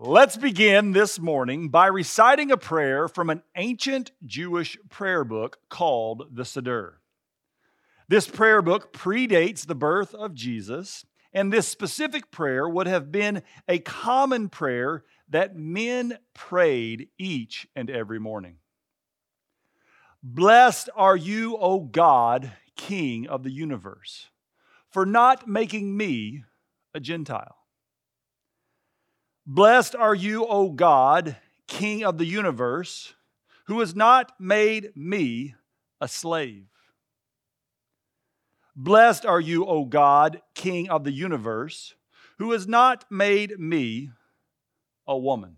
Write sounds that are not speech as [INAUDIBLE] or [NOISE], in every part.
Let's begin this morning by reciting a prayer from an ancient Jewish prayer book called the Siddur. This prayer book predates the birth of Jesus, and this specific prayer would have been a common prayer that men prayed each and every morning. Blessed are you, O God, King of the universe, for not making me a Gentile. Blessed are you, O God, King of the universe, who has not made me a slave. Blessed are you, O God, King of the universe, who has not made me a woman.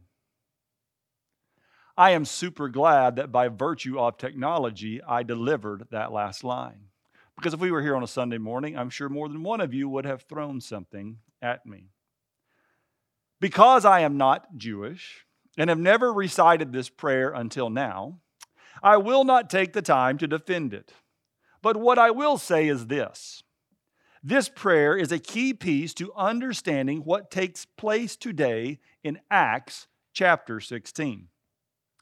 I am super glad that by virtue of technology, I delivered that last line. Because if we were here on a Sunday morning, I'm sure more than one of you would have thrown something at me. Because I am not Jewish and have never recited this prayer until now, I will not take the time to defend it. But what I will say is this this prayer is a key piece to understanding what takes place today in Acts chapter 16.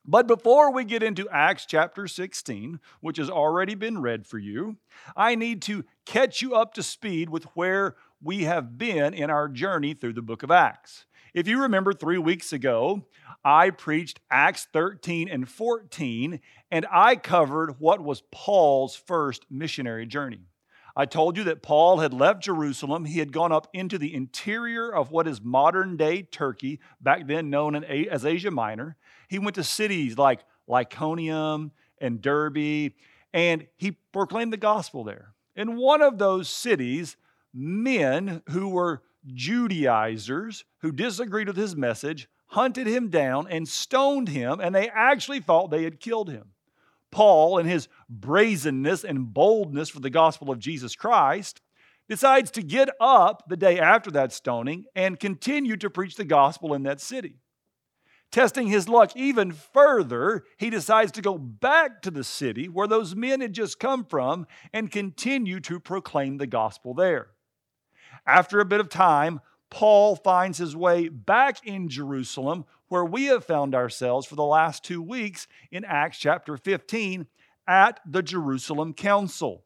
But before we get into Acts chapter 16, which has already been read for you, I need to catch you up to speed with where we have been in our journey through the book of Acts. If you remember three weeks ago, I preached Acts 13 and 14, and I covered what was Paul's first missionary journey. I told you that Paul had left Jerusalem. He had gone up into the interior of what is modern day Turkey, back then known as Asia Minor. He went to cities like Lycaonium and Derbe, and he proclaimed the gospel there. In one of those cities, men who were Judaizers who disagreed with his message hunted him down and stoned him, and they actually thought they had killed him. Paul, in his brazenness and boldness for the gospel of Jesus Christ, decides to get up the day after that stoning and continue to preach the gospel in that city. Testing his luck even further, he decides to go back to the city where those men had just come from and continue to proclaim the gospel there. After a bit of time, Paul finds his way back in Jerusalem, where we have found ourselves for the last two weeks in Acts chapter 15 at the Jerusalem Council.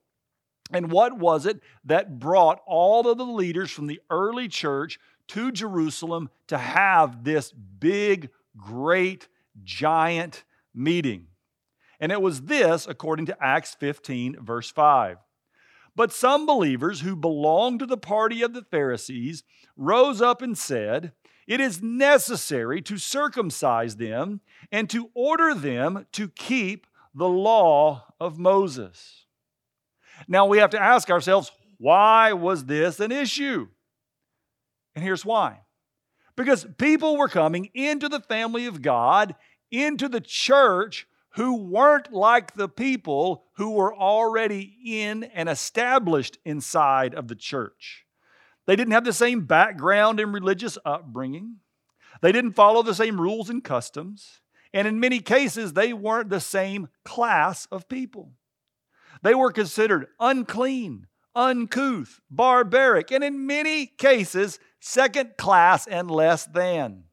And what was it that brought all of the leaders from the early church to Jerusalem to have this big, great, giant meeting? And it was this, according to Acts 15, verse 5. But some believers who belonged to the party of the Pharisees rose up and said, It is necessary to circumcise them and to order them to keep the law of Moses. Now we have to ask ourselves, why was this an issue? And here's why. Because people were coming into the family of God, into the church, who weren't like the people who were already in and established inside of the church. They didn't have the same background and religious upbringing. They didn't follow the same rules and customs. And in many cases, they weren't the same class of people. They were considered unclean, uncouth, barbaric, and in many cases, second class and less than.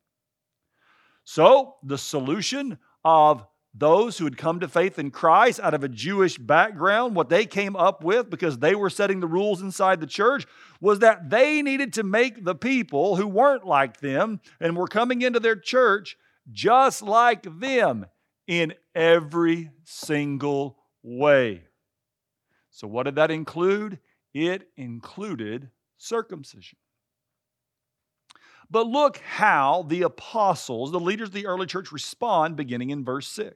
So, the solution of those who had come to faith in Christ out of a Jewish background, what they came up with because they were setting the rules inside the church was that they needed to make the people who weren't like them and were coming into their church just like them in every single way. So, what did that include? It included circumcision. But look how the apostles, the leaders of the early church, respond beginning in verse 6.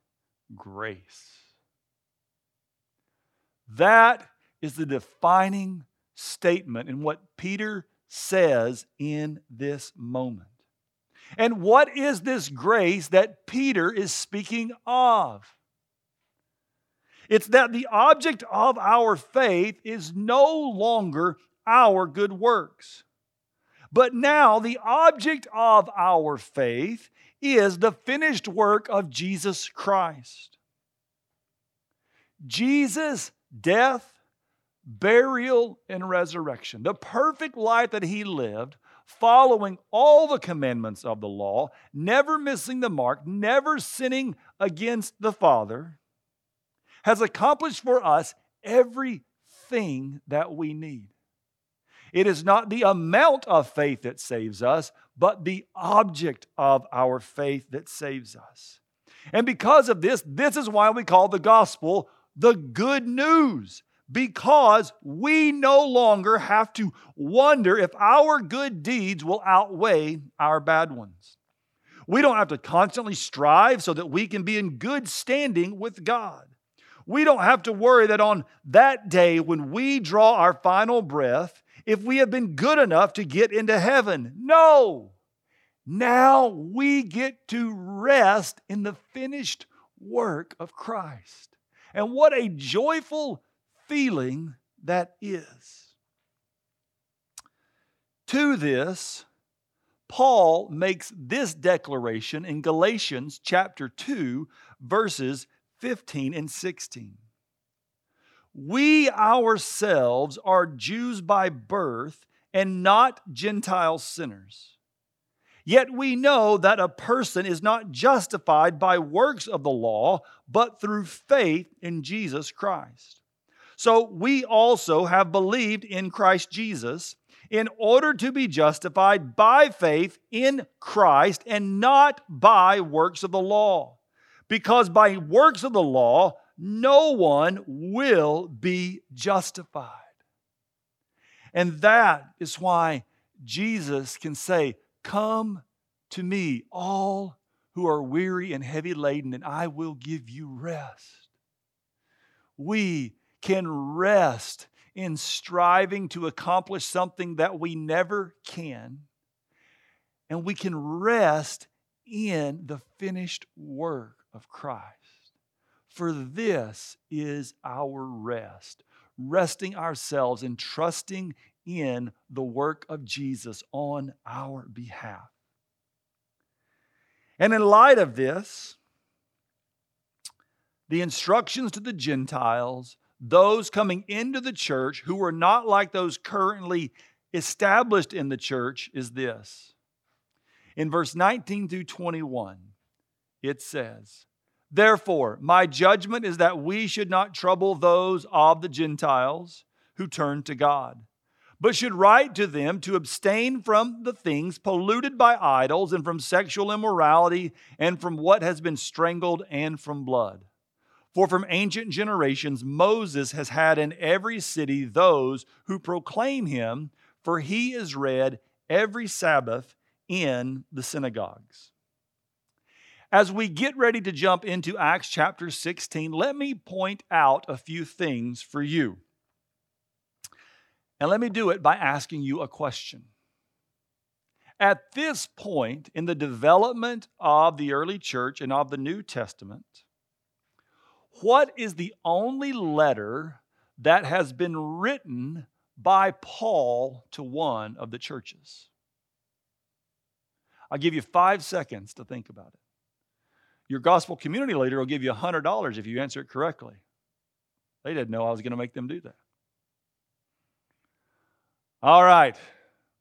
grace. That is the defining statement in what Peter says in this moment. And what is this grace that Peter is speaking of? It's that the object of our faith is no longer our good works. But now the object of our faith is the finished work of Jesus Christ. Jesus' death, burial, and resurrection, the perfect life that he lived, following all the commandments of the law, never missing the mark, never sinning against the Father, has accomplished for us everything that we need. It is not the amount of faith that saves us, but the object of our faith that saves us. And because of this, this is why we call the gospel the good news because we no longer have to wonder if our good deeds will outweigh our bad ones. We don't have to constantly strive so that we can be in good standing with God. We don't have to worry that on that day when we draw our final breath, if we have been good enough to get into heaven. No! Now we get to rest in the finished work of Christ. And what a joyful feeling that is. To this, Paul makes this declaration in Galatians chapter 2, verses 15 and 16. We ourselves are Jews by birth and not Gentile sinners. Yet we know that a person is not justified by works of the law, but through faith in Jesus Christ. So we also have believed in Christ Jesus in order to be justified by faith in Christ and not by works of the law. Because by works of the law, no one will be justified. And that is why Jesus can say, Come to me, all who are weary and heavy laden, and I will give you rest. We can rest in striving to accomplish something that we never can, and we can rest in the finished work of Christ. For this is our rest, resting ourselves and trusting in the work of Jesus on our behalf. And in light of this, the instructions to the Gentiles, those coming into the church who were not like those currently established in the church, is this. In verse 19 through 21, it says, Therefore, my judgment is that we should not trouble those of the Gentiles who turn to God, but should write to them to abstain from the things polluted by idols, and from sexual immorality, and from what has been strangled, and from blood. For from ancient generations Moses has had in every city those who proclaim him, for he is read every Sabbath in the synagogues. As we get ready to jump into Acts chapter 16, let me point out a few things for you. And let me do it by asking you a question. At this point in the development of the early church and of the New Testament, what is the only letter that has been written by Paul to one of the churches? I'll give you five seconds to think about it. Your gospel community leader will give you $100 if you answer it correctly. They didn't know I was going to make them do that. All right,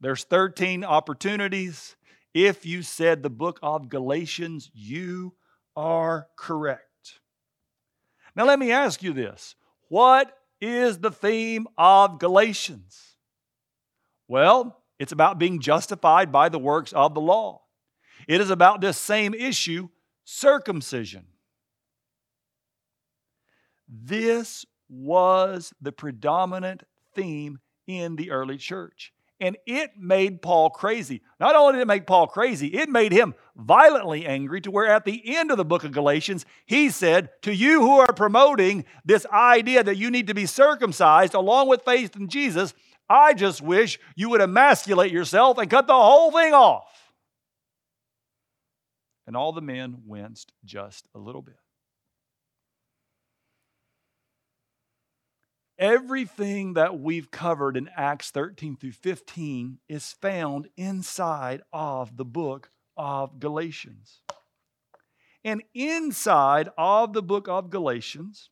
there's 13 opportunities. If you said the book of Galatians, you are correct. Now, let me ask you this What is the theme of Galatians? Well, it's about being justified by the works of the law. It is about this same issue, circumcision. This was the predominant theme in the early church. And it made Paul crazy. Not only did it make Paul crazy, it made him violently angry to where at the end of the book of Galatians, he said, To you who are promoting this idea that you need to be circumcised along with faith in Jesus, I just wish you would emasculate yourself and cut the whole thing off. And all the men winced just a little bit. Everything that we've covered in Acts 13 through 15 is found inside of the book of Galatians. And inside of the book of Galatians,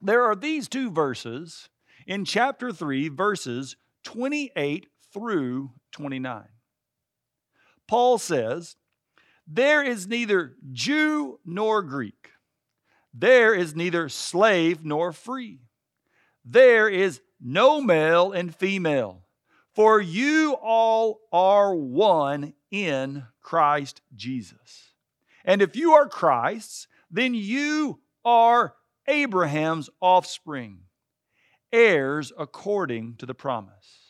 there are these two verses in chapter 3, verses 28 through 29. Paul says, There is neither Jew nor Greek, there is neither slave nor free, there is no male and female, for you all are one in Christ Jesus. And if you are Christ's, then you are Abraham's offspring heirs according to the promise.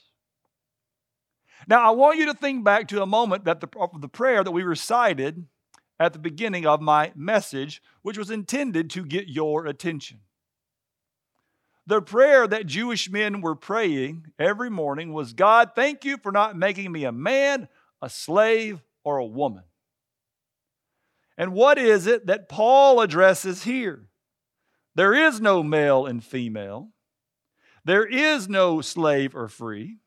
Now, I want you to think back to a moment that the, the prayer that we recited at the beginning of my message, which was intended to get your attention. The prayer that Jewish men were praying every morning was God, thank you for not making me a man, a slave, or a woman. And what is it that Paul addresses here? There is no male and female. There is no slave or free.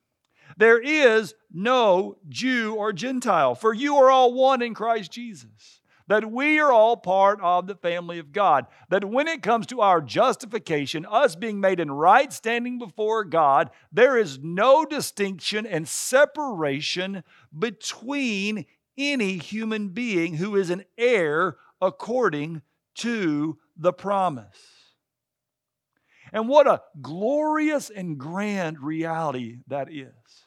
There is no Jew or Gentile, for you are all one in Christ Jesus. That we are all part of the family of God. That when it comes to our justification, us being made in right standing before God, there is no distinction and separation between any human being who is an heir according to the promise. And what a glorious and grand reality that is.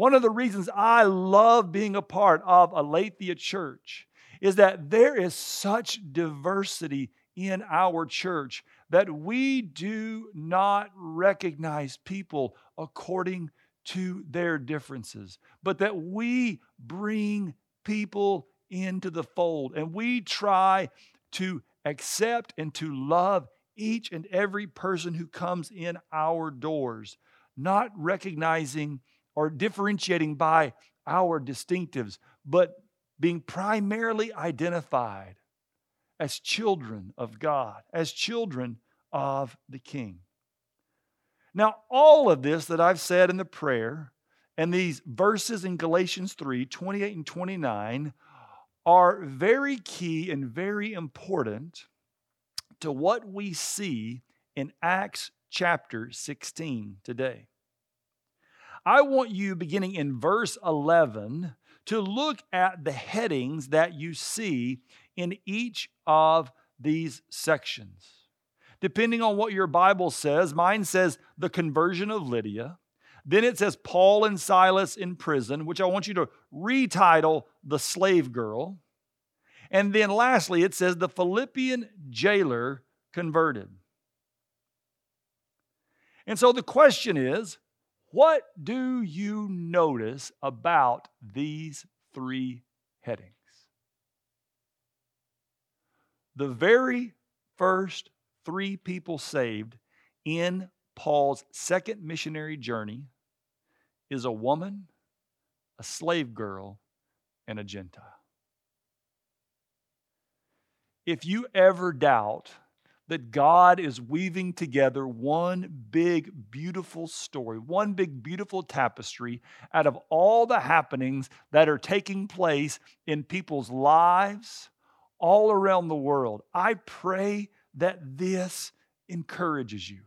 One of the reasons I love being a part of Aletheia Church is that there is such diversity in our church that we do not recognize people according to their differences, but that we bring people into the fold. And we try to accept and to love each and every person who comes in our doors, not recognizing or differentiating by our distinctives, but being primarily identified as children of God, as children of the King. Now, all of this that I've said in the prayer and these verses in Galatians 3 28 and 29 are very key and very important to what we see in Acts chapter 16 today. I want you, beginning in verse 11, to look at the headings that you see in each of these sections. Depending on what your Bible says, mine says the conversion of Lydia. Then it says Paul and Silas in prison, which I want you to retitle the slave girl. And then lastly, it says the Philippian jailer converted. And so the question is what do you notice about these three headings? The very first three people saved in Paul's second missionary journey is a woman, a slave girl, and a Gentile. If you ever doubt that God is weaving together one big, beautiful story, one big, beautiful tapestry out of all the happenings that are taking place in people's lives all around the world. I pray that this encourages you.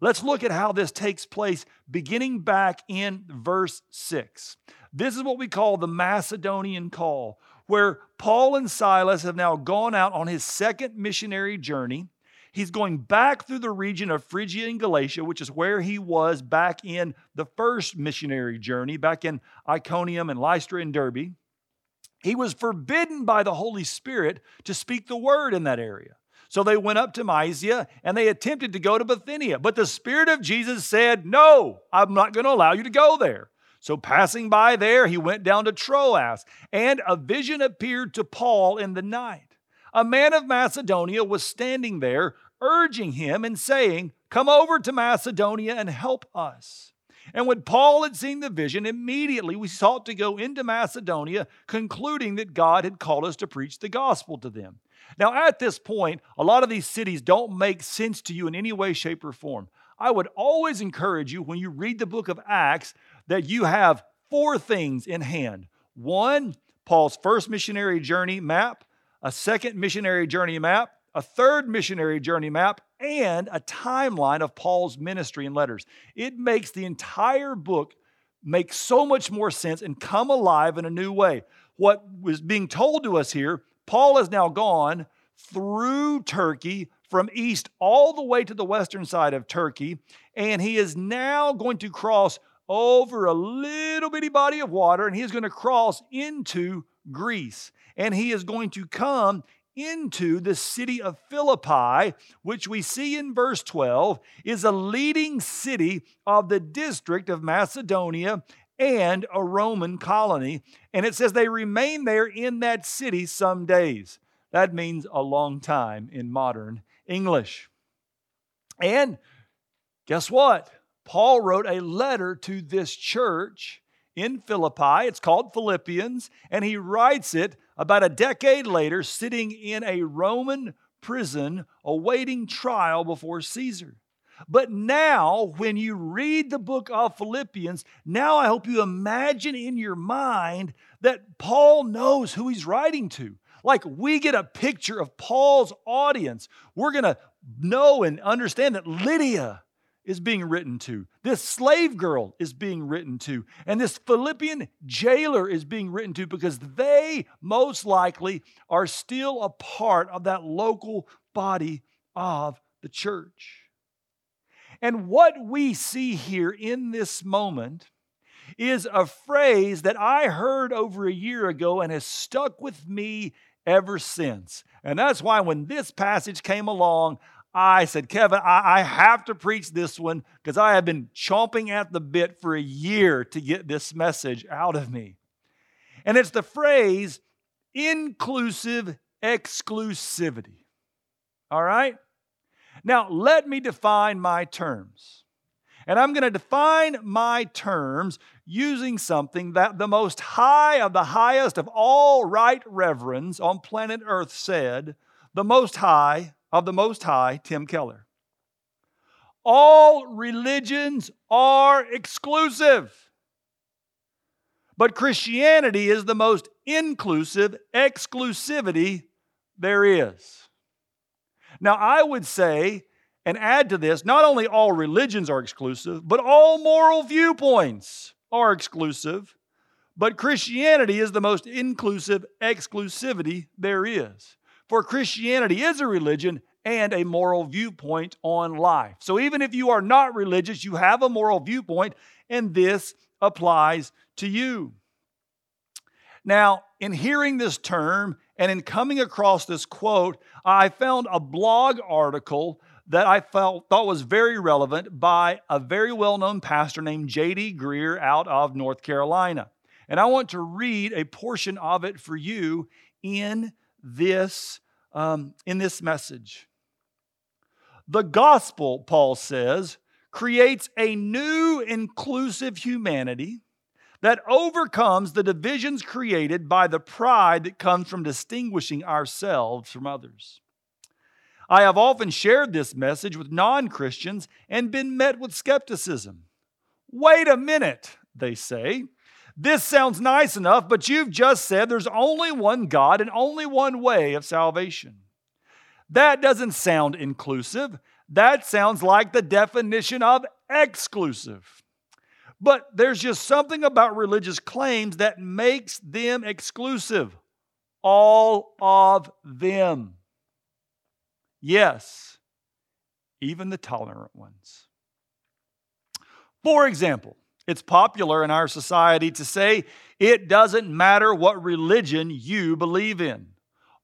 Let's look at how this takes place beginning back in verse 6. This is what we call the Macedonian call, where Paul and Silas have now gone out on his second missionary journey. He's going back through the region of Phrygia and Galatia, which is where he was back in the first missionary journey, back in Iconium and Lystra and Derbe. He was forbidden by the Holy Spirit to speak the word in that area. So they went up to Mysia and they attempted to go to Bithynia. But the Spirit of Jesus said, No, I'm not going to allow you to go there. So passing by there, he went down to Troas, and a vision appeared to Paul in the night. A man of Macedonia was standing there, urging him and saying, Come over to Macedonia and help us. And when Paul had seen the vision, immediately we sought to go into Macedonia, concluding that God had called us to preach the gospel to them. Now, at this point, a lot of these cities don't make sense to you in any way, shape, or form. I would always encourage you when you read the book of Acts that you have four things in hand. One, Paul's first missionary journey map, a second missionary journey map, a third missionary journey map, and a timeline of Paul's ministry and letters. It makes the entire book make so much more sense and come alive in a new way. What was being told to us here, Paul has now gone through Turkey from east all the way to the western side of Turkey, and he is now going to cross over a little bitty body of water and he is going to cross into Greece. And he is going to come into the city of Philippi, which we see in verse 12 is a leading city of the district of Macedonia and a Roman colony. And it says they remained there in that city some days. That means a long time in modern English. And guess what? Paul wrote a letter to this church in Philippi. It's called Philippians, and he writes it about a decade later, sitting in a Roman prison awaiting trial before Caesar. But now, when you read the book of Philippians, now I hope you imagine in your mind that Paul knows who he's writing to. Like we get a picture of Paul's audience. We're going to know and understand that Lydia is being written to. This slave girl is being written to. And this Philippian jailer is being written to because they most likely are still a part of that local body of the church. And what we see here in this moment is a phrase that I heard over a year ago and has stuck with me ever since. And that's why when this passage came along, I said, Kevin, I, I have to preach this one because I have been chomping at the bit for a year to get this message out of me. And it's the phrase inclusive exclusivity. All right? Now, let me define my terms. And I'm going to define my terms using something that the most high of the highest of all right reverends on planet Earth said, the most high of the Most High, Tim Keller. All religions are exclusive, but Christianity is the most inclusive exclusivity there is. Now, I would say and add to this not only all religions are exclusive, but all moral viewpoints are exclusive. But Christianity is the most inclusive exclusivity there is. For Christianity is a religion and a moral viewpoint on life. So even if you are not religious, you have a moral viewpoint, and this applies to you. Now, in hearing this term and in coming across this quote, I found a blog article that I felt thought was very relevant by a very well-known pastor named J.D. Greear out of North Carolina. And I want to read a portion of it for you in this, um, in this message. The gospel, Paul says, creates a new inclusive humanity that overcomes the divisions created by the pride that comes from distinguishing ourselves from others. I have often shared this message with non Christians and been met with skepticism. Wait a minute, they say. This sounds nice enough, but you've just said there's only one God and only one way of salvation. That doesn't sound inclusive. That sounds like the definition of exclusive. But there's just something about religious claims that makes them exclusive. All of them. Yes, even the tolerant ones. For example, it's popular in our society to say it doesn't matter what religion you believe in.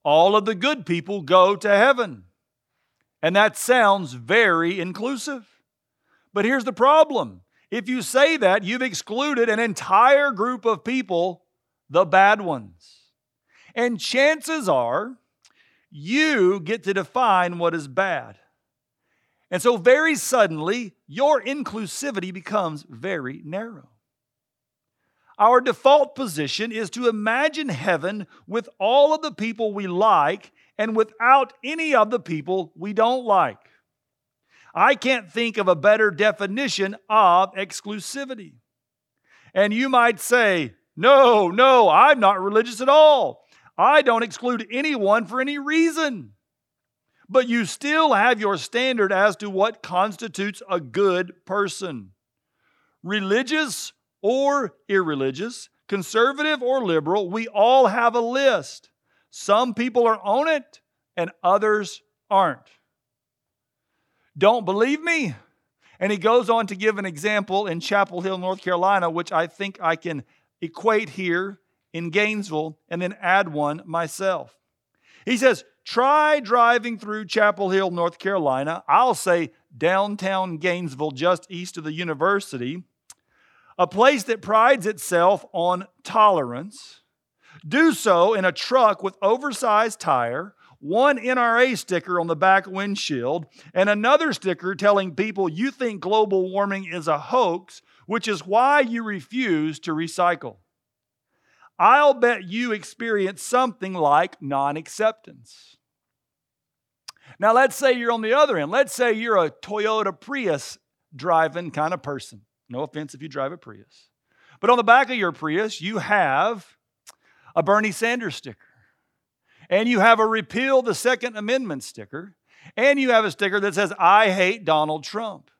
All of the good people go to heaven. And that sounds very inclusive. But here's the problem if you say that, you've excluded an entire group of people, the bad ones. And chances are you get to define what is bad. And so, very suddenly, your inclusivity becomes very narrow. Our default position is to imagine heaven with all of the people we like and without any of the people we don't like. I can't think of a better definition of exclusivity. And you might say, no, no, I'm not religious at all. I don't exclude anyone for any reason but you still have your standard as to what constitutes a good person. Religious or irreligious, conservative or liberal, we all have a list. Some people are on it and others aren't. Don't believe me? And he goes on to give an example in Chapel Hill, North Carolina, which I think I can equate here in Gainesville and then add one myself. He says, Try driving through Chapel Hill, North Carolina. I'll say downtown Gainesville, just east of the university, a place that prides itself on tolerance. Do so in a truck with oversized tire, one NRA sticker on the back windshield, and another sticker telling people you think global warming is a hoax, which is why you refuse to recycle. I'll bet you experience something like non acceptance. Now, let's say you're on the other end. Let's say you're a Toyota Prius driving kind of person. No offense if you drive a Prius. But on the back of your Prius, you have a Bernie Sanders sticker, and you have a repeal the Second Amendment sticker, and you have a sticker that says, I hate Donald Trump.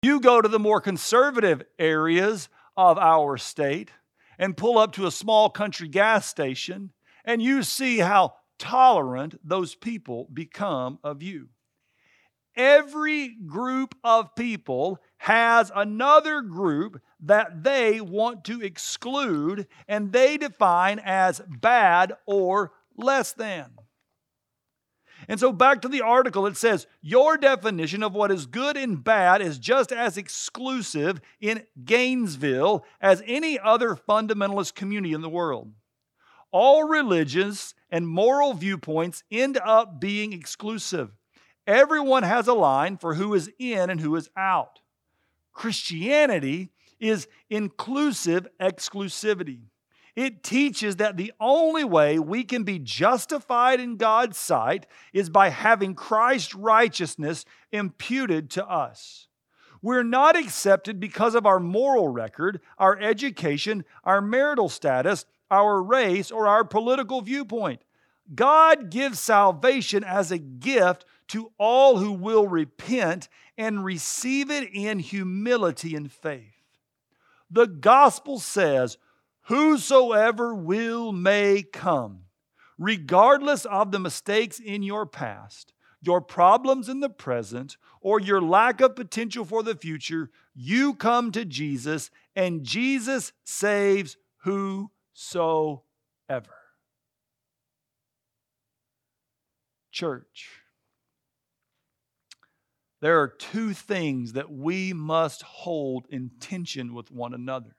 You go to the more conservative areas of our state and pull up to a small country gas station, and you see how tolerant those people become of you. Every group of people has another group that they want to exclude and they define as bad or less than. And so, back to the article, it says, Your definition of what is good and bad is just as exclusive in Gainesville as any other fundamentalist community in the world. All religions and moral viewpoints end up being exclusive. Everyone has a line for who is in and who is out. Christianity is inclusive exclusivity. It teaches that the only way we can be justified in God's sight is by having Christ's righteousness imputed to us. We're not accepted because of our moral record, our education, our marital status, our race, or our political viewpoint. God gives salvation as a gift to all who will repent and receive it in humility and faith. The gospel says, Whosoever will may come, regardless of the mistakes in your past, your problems in the present, or your lack of potential for the future, you come to Jesus, and Jesus saves whosoever. Church, there are two things that we must hold in tension with one another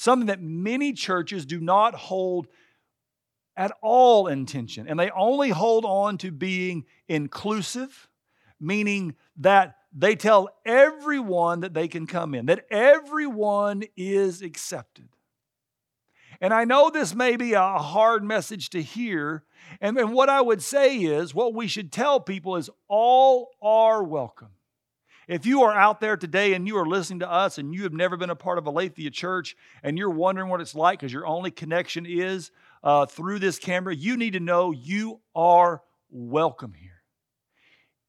something that many churches do not hold at all intention, and they only hold on to being inclusive, meaning that they tell everyone that they can come in, that everyone is accepted. And I know this may be a hard message to hear. And, and what I would say is what we should tell people is all are welcome. If you are out there today and you are listening to us and you have never been a part of Aletheia Church and you're wondering what it's like because your only connection is uh, through this camera, you need to know you are welcome here.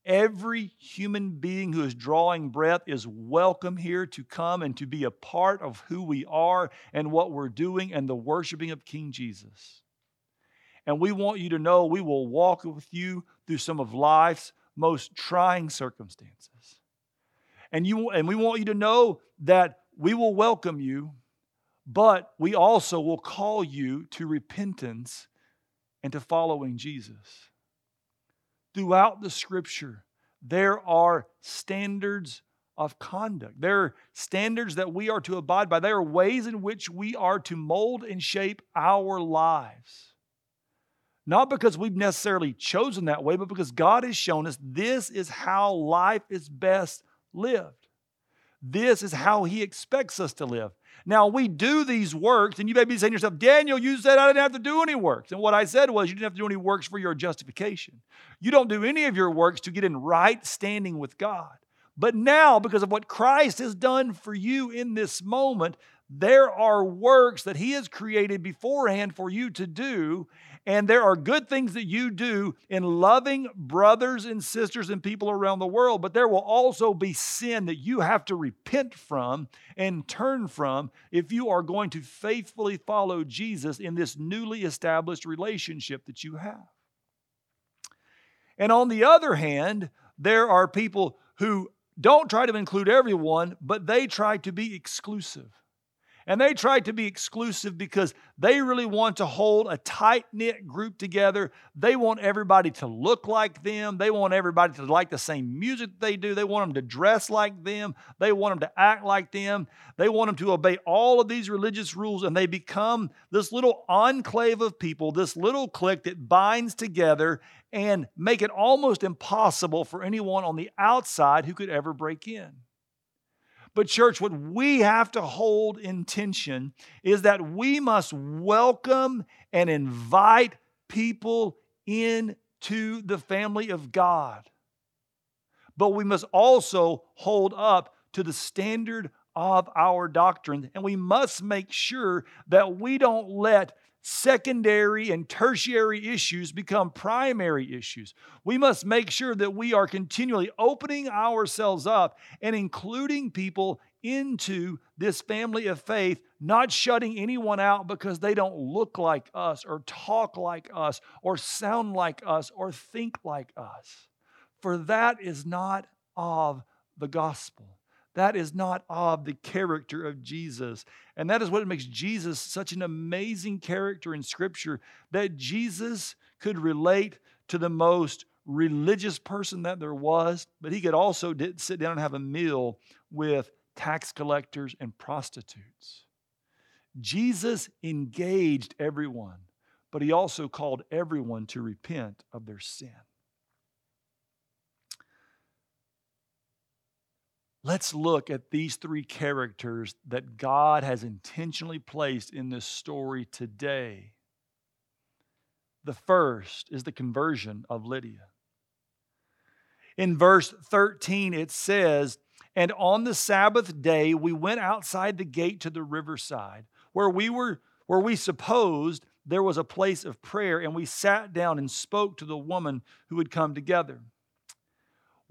Every human being who is drawing breath is welcome here to come and to be a part of who we are and what we're doing and the worshiping of King Jesus. And we want you to know we will walk with you through some of life's most trying circumstances. And, you, and we want you to know that we will welcome you, but we also will call you to repentance and to following Jesus. Throughout the scripture, there are standards of conduct. There are standards that we are to abide by. There are ways in which we are to mold and shape our lives. Not because we've necessarily chosen that way, but because God has shown us this is how life is best lived. This is how He expects us to live. Now, we do these works, and you may be saying to yourself, Daniel, you said I didn't have to do any works. And what I said was, you didn't have to do any works for your justification. You don't do any of your works to get in right standing with God. But now, because of what Christ has done for you in this moment, there are works that He has created beforehand for you to do. And there are good things that you do in loving brothers and sisters and people around the world, but there will also be sin that you have to repent from and turn from if you are going to faithfully follow Jesus in this newly established relationship that you have. And on the other hand, there are people who don't try to include everyone, but they try to be exclusive. And they tried to be exclusive because they really want to hold a tight knit group together. They want everybody to look like them. They want everybody to like the same music they do. They want them to dress like them. They want them to act like them. They want them to obey all of these religious rules. And they become this little enclave of people, this little clique that binds together and make it almost impossible for anyone on the outside who could ever break in. But, church, what we have to hold in tension is that we must welcome and invite people into the family of God. But we must also hold up to the standard of our doctrine, and we must make sure that we don't let secondary and tertiary issues become primary issues. We must make sure that we are continually opening ourselves up and including people into this family of faith, not shutting anyone out because they don't look like us or talk like us or sound like us or think like us. For that is not of the gospel. That is not of the character of Jesus. And that is what makes Jesus such an amazing character in Scripture that Jesus could relate to the most religious person that there was, but he could also sit down and have a meal with tax collectors and prostitutes. Jesus engaged everyone, but he also called everyone to repent of their sin. Let's look at these three characters that God has intentionally placed in this story today. The first is the conversion of Lydia. In verse 13, it says, And on the Sabbath day, we went outside the gate to the riverside, where we were, where we supposed there was a place of prayer, and we sat down and spoke to the woman who had come together.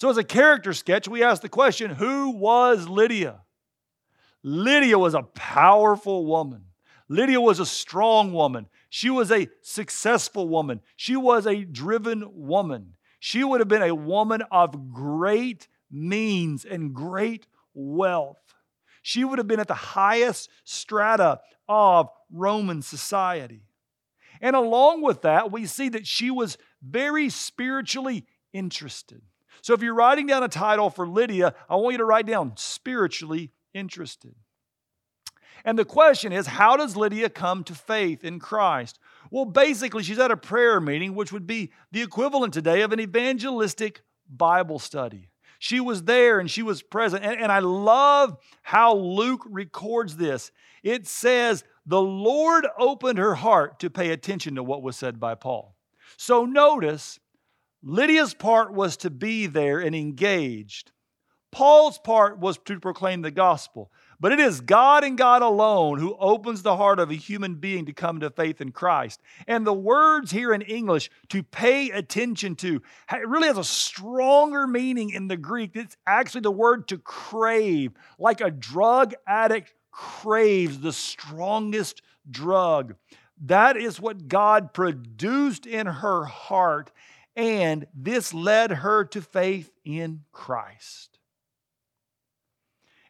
So, as a character sketch, we ask the question who was Lydia? Lydia was a powerful woman. Lydia was a strong woman. She was a successful woman. She was a driven woman. She would have been a woman of great means and great wealth. She would have been at the highest strata of Roman society. And along with that, we see that she was very spiritually interested. So if you're writing down a title for Lydia, I want you to write down spiritually interested. And the question is, how does Lydia come to faith in Christ? Well, basically, she's at a prayer meeting, which would be the equivalent today of an evangelistic Bible study. She was there and she was present. And, and I love how Luke records this. It says, The Lord opened her heart to pay attention to what was said by Paul. So notice Lydia's part was to be there and engaged. Paul's part was to proclaim the gospel. But it is God and God alone who opens the heart of a human being to come to faith in Christ. And the words here in English, to pay attention to, it really has a stronger meaning in the Greek. It's actually the word to crave, like a drug addict craves the strongest drug. That is what God produced in her heart, and this led her to faith in Christ.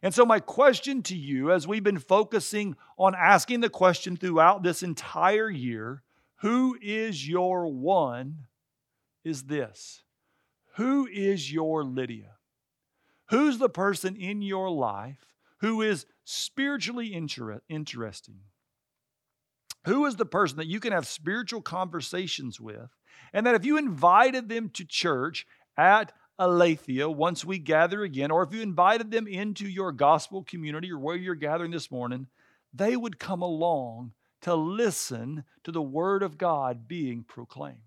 And so, my question to you, as we've been focusing on asking the question throughout this entire year, who is your one, is this Who is your Lydia? Who's the person in your life who is spiritually inter- interesting? Who is the person that you can have spiritual conversations with? And that if you invited them to church at Aletheia once we gather again, or if you invited them into your gospel community or where you're gathering this morning, they would come along to listen to the word of God being proclaimed.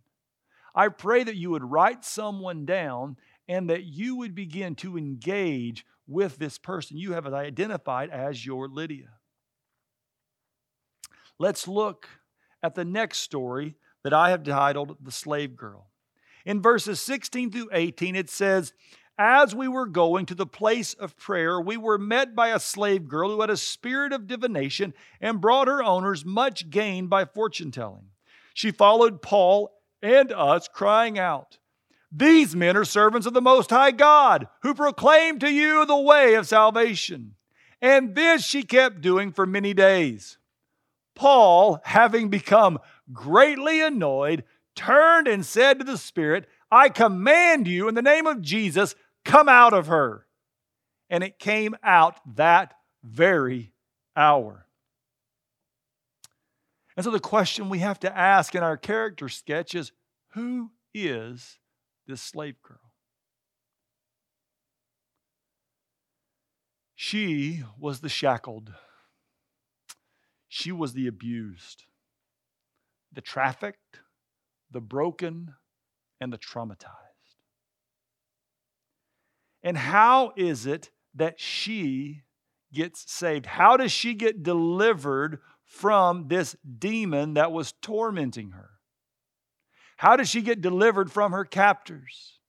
I pray that you would write someone down and that you would begin to engage with this person you have identified as your Lydia. Let's look at the next story that I have titled The Slave Girl. In verses 16 through 18, it says, As we were going to the place of prayer, we were met by a slave girl who had a spirit of divination and brought her owners much gain by fortune telling. She followed Paul and us, crying out, These men are servants of the Most High God, who proclaim to you the way of salvation. And this she kept doing for many days. Paul, having become greatly annoyed, turned and said to the Spirit, I command you in the name of Jesus, come out of her. And it came out that very hour. And so the question we have to ask in our character sketch is who is this slave girl? She was the shackled. She was the abused, the trafficked, the broken, and the traumatized. And how is it that she gets saved? How does she get delivered from this demon that was tormenting her? How does she get delivered from her captors?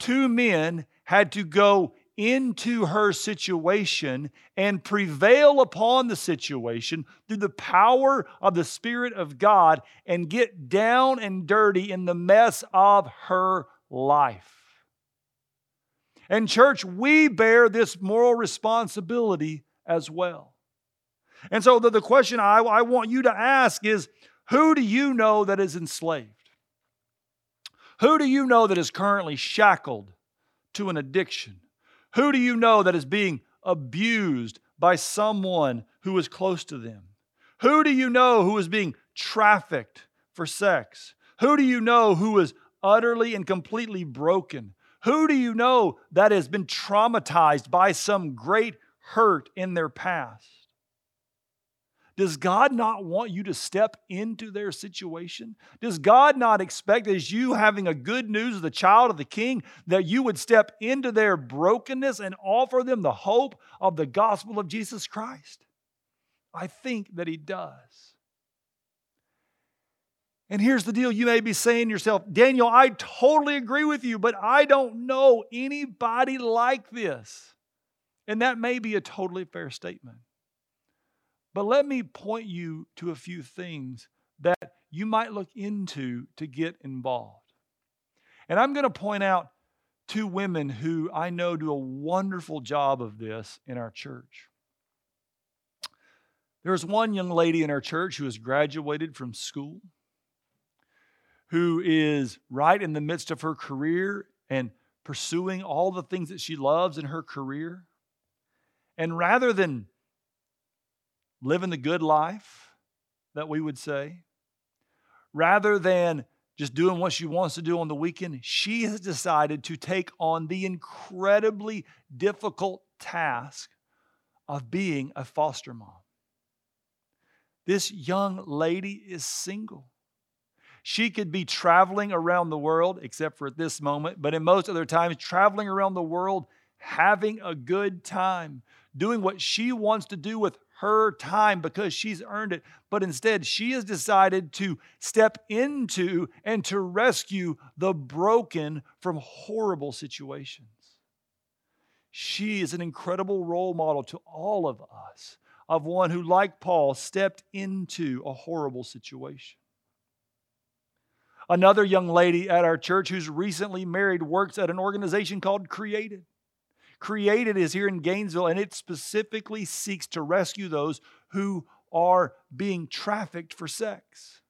Two men had to go into her situation and prevail upon the situation through the power of the Spirit of God and get down and dirty in the mess of her life. And, church, we bear this moral responsibility as well. And so, the, the question I, I want you to ask is who do you know that is enslaved? Who do you know that is currently shackled to an addiction? Who do you know that is being abused by someone who is close to them? Who do you know who is being trafficked for sex? Who do you know who is utterly and completely broken? Who do you know that has been traumatized by some great hurt in their past? Does God not want you to step into their situation? Does God not expect, as you having a good news of the child of the king, that you would step into their brokenness and offer them the hope of the gospel of Jesus Christ? I think that He does. And here's the deal you may be saying to yourself, Daniel, I totally agree with you, but I don't know anybody like this. And that may be a totally fair statement. But let me point you to a few things that you might look into to get involved. And I'm going to point out two women who I know do a wonderful job of this in our church. There's one young lady in our church who has graduated from school, who is right in the midst of her career and pursuing all the things that she loves in her career. And rather than living the good life that we would say, rather than just doing what she wants to do on the weekend, she has decided to take on the incredibly difficult task of being a foster mom. This young lady is single. She could be traveling around the world, except for at this moment, but in most other times, traveling around the world having a good time, doing what she wants to do with her time because she's earned it. But instead, she has decided to step into and to rescue the broken from horrible situations. She is an incredible role model to all of us of one who, like Paul, stepped into a horrible situation. Another young lady at our church who's recently married works at an organization called Created. Created is here in Gainesville, and it specifically seeks to rescue those who are being trafficked for sex.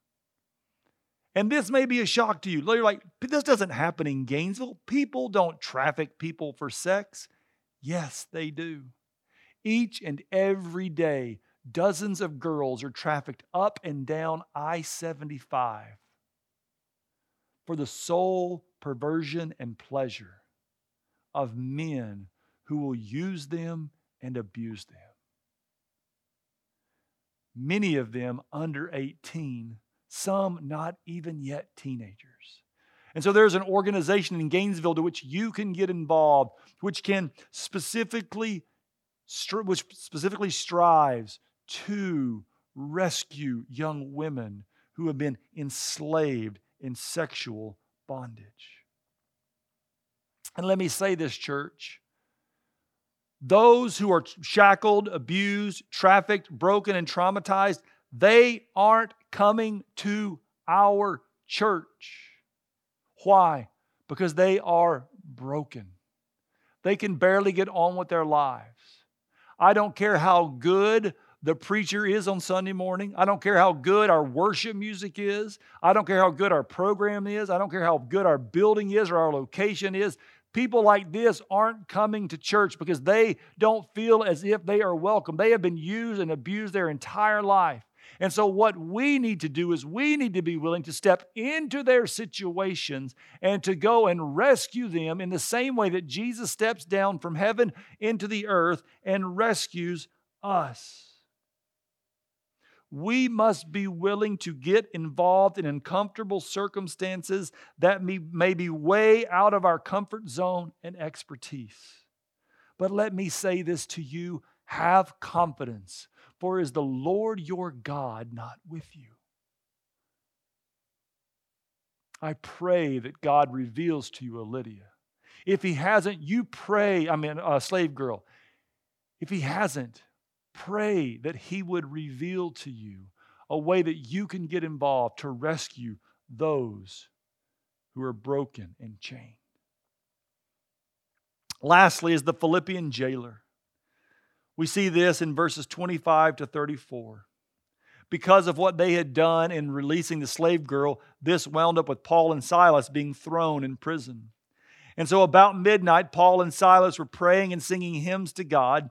And this may be a shock to you. You're like, this doesn't happen in Gainesville. People don't traffic people for sex. Yes, they do. Each and every day, dozens of girls are trafficked up and down I 75 for the sole perversion and pleasure of men who will use them and abuse them. Many of them under 18, some not even yet teenagers. And so there's an organization in Gainesville to which you can get involved, which can specifically, which specifically strives to rescue young women who have been enslaved in sexual bondage. And let me say this, church those who are shackled, abused, trafficked, broken, and traumatized, they aren't coming to our church. Why? Because they are broken. They can barely get on with their lives. I don't care how good the preacher is on Sunday morning. I don't care how good our worship music is. I don't care how good our program is. I don't care how good our building is or our location is. People like this aren't coming to church because they don't feel as if they are welcome. They have been used and abused their entire life. And so, what we need to do is we need to be willing to step into their situations and to go and rescue them in the same way that Jesus steps down from heaven into the earth and rescues us we must be willing to get involved in uncomfortable circumstances that may, may be way out of our comfort zone and expertise. But let me say this to you have confidence, for is the Lord your God not with you? I pray that God reveals to you a Lydia. If he hasn't, you pray, I mean, a slave girl. If he hasn't, Pray that He would reveal to you a way that you can get involved to rescue those who are broken and chained. Lastly, is the Philippian jailer. We see this in verses 25 to 34. Because of what they had done in releasing the slave girl, this wound up with Paul and Silas being thrown in prison. And so, about midnight, Paul and Silas were praying and singing hymns to God,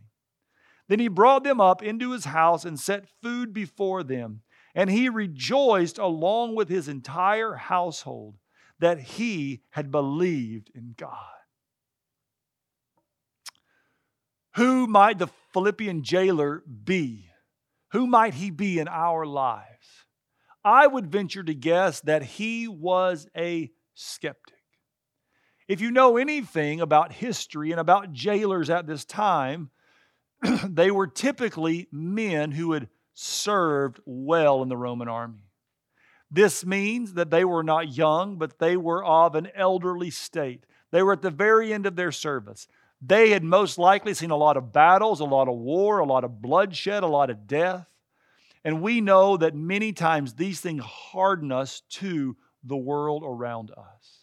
Then he brought them up into his house and set food before them. And he rejoiced along with his entire household that he had believed in God. Who might the Philippian jailer be? Who might he be in our lives? I would venture to guess that he was a skeptic. If you know anything about history and about jailers at this time, [CLEARS THROAT] they were typically men who had served well in the Roman army. This means that they were not young, but they were of an elderly state. They were at the very end of their service. They had most likely seen a lot of battles, a lot of war, a lot of bloodshed, a lot of death. And we know that many times these things harden us to the world around us.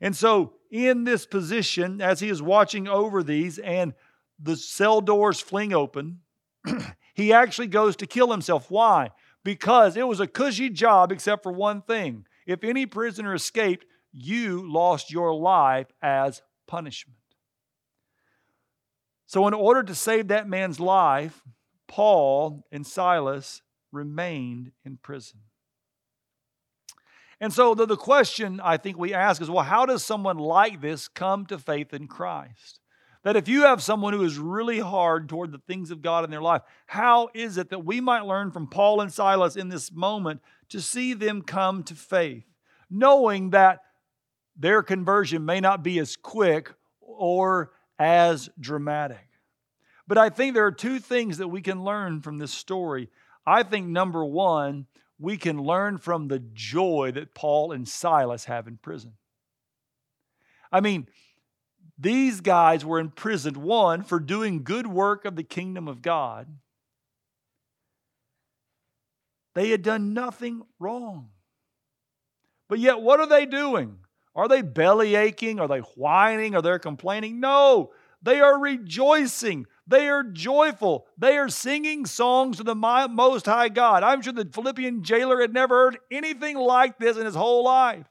And so, in this position, as he is watching over these and the cell doors fling open, [CLEARS THROAT] he actually goes to kill himself. Why? Because it was a cushy job, except for one thing. If any prisoner escaped, you lost your life as punishment. So, in order to save that man's life, Paul and Silas remained in prison. And so, the, the question I think we ask is well, how does someone like this come to faith in Christ? That if you have someone who is really hard toward the things of God in their life, how is it that we might learn from Paul and Silas in this moment to see them come to faith, knowing that their conversion may not be as quick or as dramatic? But I think there are two things that we can learn from this story. I think number one, we can learn from the joy that Paul and Silas have in prison. I mean, these guys were imprisoned, one, for doing good work of the kingdom of God. They had done nothing wrong. But yet, what are they doing? Are they belly aching? Are they whining? Are they complaining? No, they are rejoicing. They are joyful. They are singing songs to the Most High God. I'm sure the Philippian jailer had never heard anything like this in his whole life.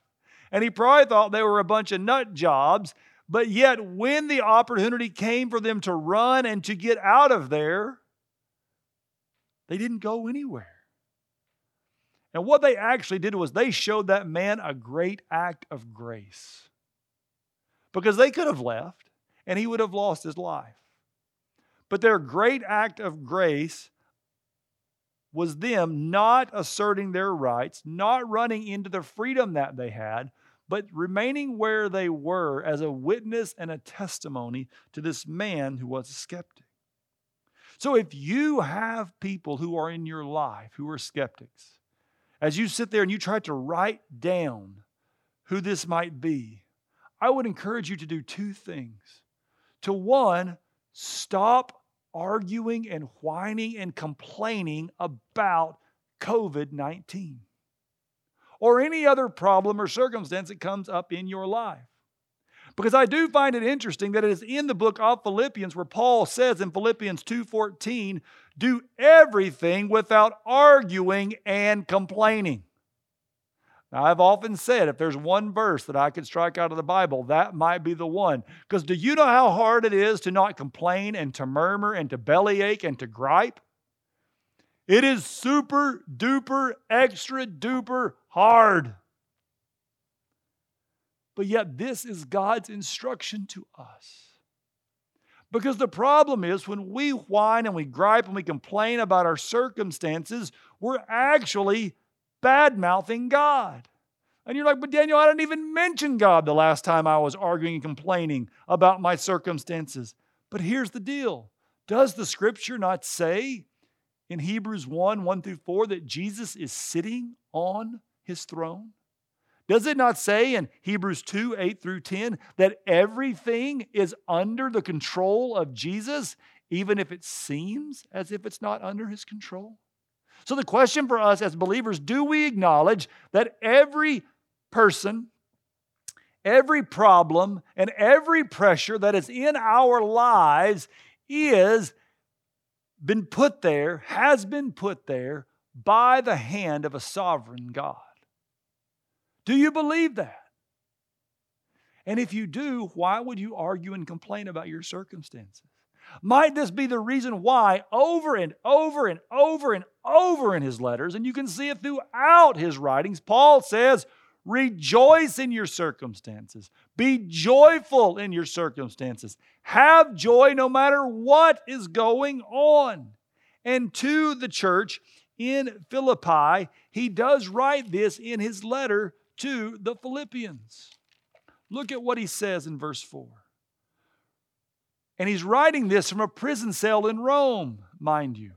And he probably thought they were a bunch of nut jobs but yet, when the opportunity came for them to run and to get out of there, they didn't go anywhere. And what they actually did was they showed that man a great act of grace. Because they could have left and he would have lost his life. But their great act of grace was them not asserting their rights, not running into the freedom that they had, but remaining where they were as a witness and a testimony to this man who was a skeptic. So if you have people who are in your life who are skeptics, as you sit there and you try to write down who this might be, I would encourage you to do two things. To one, stop arguing and whining and complaining about COVID 19 or any other problem or circumstance that comes up in your life. Because I do find it interesting that it is in the book of Philippians where Paul says in Philippians 2:14, "Do everything without arguing and complaining." Now, I've often said if there's one verse that I could strike out of the Bible, that might be the one. Because do you know how hard it is to not complain and to murmur and to bellyache and to gripe? It is super duper, extra duper hard. But yet, this is God's instruction to us. Because the problem is when we whine and we gripe and we complain about our circumstances, we're actually bad mouthing God. And you're like, but Daniel, I didn't even mention God the last time I was arguing and complaining about my circumstances. But here's the deal Does the scripture not say in Hebrews 1 1 through 4 that Jesus is sitting on his throne? Does it not say in Hebrews 2 8 through 10 that everything is under the control of Jesus, even if it seems as if it's not under his control? So, the question for us as believers do we acknowledge that every person, every problem, and every pressure that is in our lives is been put there, has been put there by the hand of a sovereign God. Do you believe that? And if you do, why would you argue and complain about your circumstances? Might this be the reason why, over and over and over and over in his letters, and you can see it throughout his writings, Paul says, Rejoice in your circumstances. Be joyful in your circumstances. Have joy no matter what is going on. And to the church in Philippi, he does write this in his letter to the Philippians. Look at what he says in verse 4. And he's writing this from a prison cell in Rome, mind you.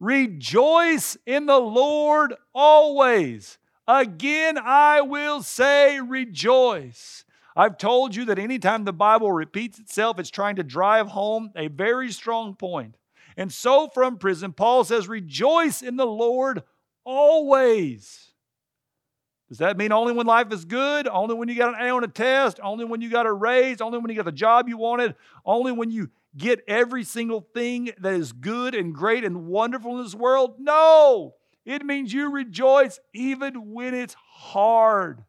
Rejoice in the Lord always. Again, I will say, rejoice. I've told you that anytime the Bible repeats itself, it's trying to drive home a very strong point. And so from prison, Paul says, Rejoice in the Lord always. Does that mean only when life is good? Only when you got an A on a test? Only when you got a raise? Only when you got the job you wanted? Only when you get every single thing that is good and great and wonderful in this world? No. It means you rejoice even when it's hard,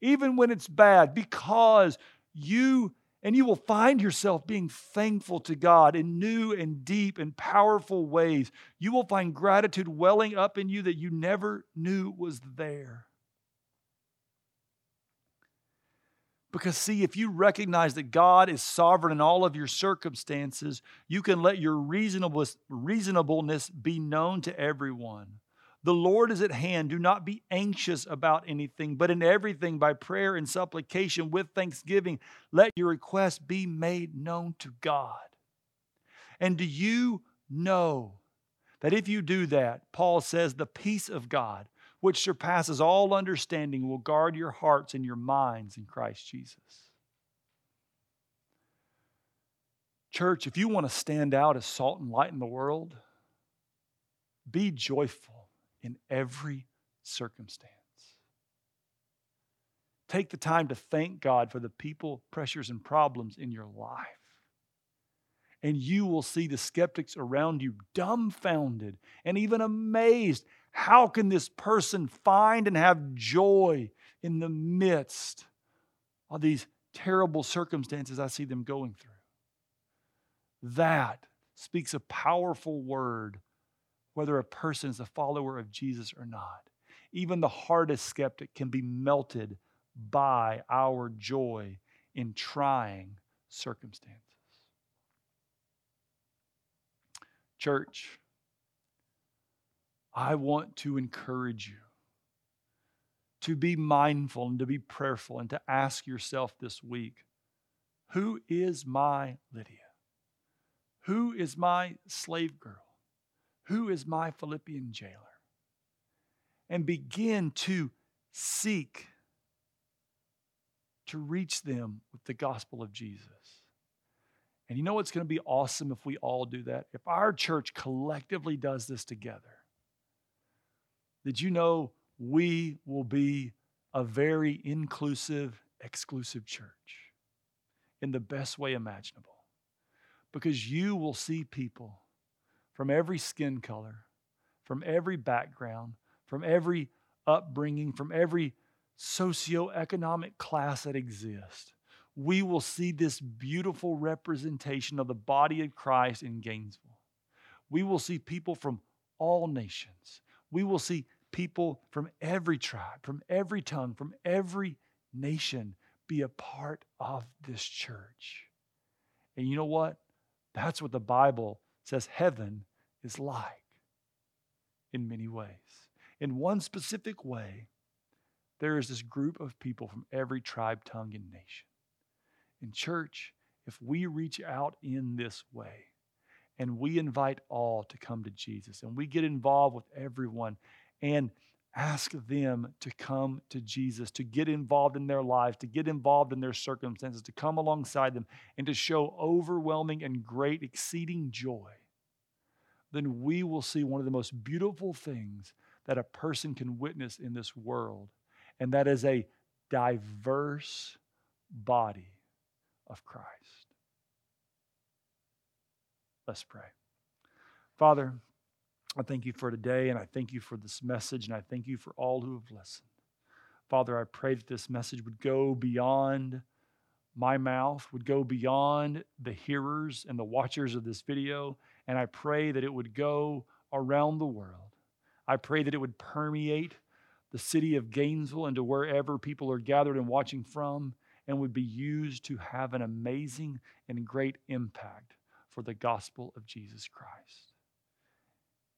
even when it's bad, because you and you will find yourself being thankful to God in new and deep and powerful ways. You will find gratitude welling up in you that you never knew was there. Because, see, if you recognize that God is sovereign in all of your circumstances, you can let your reasonableness be known to everyone. The Lord is at hand. Do not be anxious about anything, but in everything, by prayer and supplication with thanksgiving, let your requests be made known to God. And do you know that if you do that, Paul says, the peace of God, which surpasses all understanding, will guard your hearts and your minds in Christ Jesus. Church, if you want to stand out as salt and light in the world, be joyful in every circumstance. Take the time to thank God for the people, pressures, and problems in your life. And you will see the skeptics around you dumbfounded and even amazed how can this person find and have joy in the midst of these terrible circumstances I see them going through? That speaks a powerful word, whether a person is a follower of Jesus or not. Even the hardest skeptic can be melted by our joy in trying circumstances. Church, I want to encourage you to be mindful and to be prayerful and to ask yourself this week who is my Lydia? Who is my slave girl? Who is my Philippian jailer? And begin to seek to reach them with the gospel of Jesus. And you know what's going to be awesome if we all do that? If our church collectively does this together did you know we will be a very inclusive, exclusive church in the best way imaginable? Because you will see people from every skin color, from every background, from every upbringing, from every socioeconomic class that exists. We will see this beautiful representation of the body of Christ in Gainesville. We will see people from all nations. We will see people from every tribe, from every tongue, from every nation be a part of this church. And you know what? That's what the Bible says heaven is like in many ways. In one specific way, there is this group of people from every tribe, tongue, and nation. In church, if we reach out in this way and we invite all to come to Jesus and we get involved with everyone and ask them to come to Jesus, to get involved in their lives, to get involved in their circumstances, to come alongside them, and to show overwhelming and great, exceeding joy, then we will see one of the most beautiful things that a person can witness in this world, and that is a diverse body of Christ. Let's pray. Father, I thank you for today, and I thank you for this message, and I thank you for all who have listened. Father, I pray that this message would go beyond my mouth, would go beyond the hearers and the watchers of this video, and I pray that it would go around the world. I pray that it would permeate the city of Gainesville and to wherever people are gathered and watching from, and would be used to have an amazing and great impact for the gospel of Jesus Christ.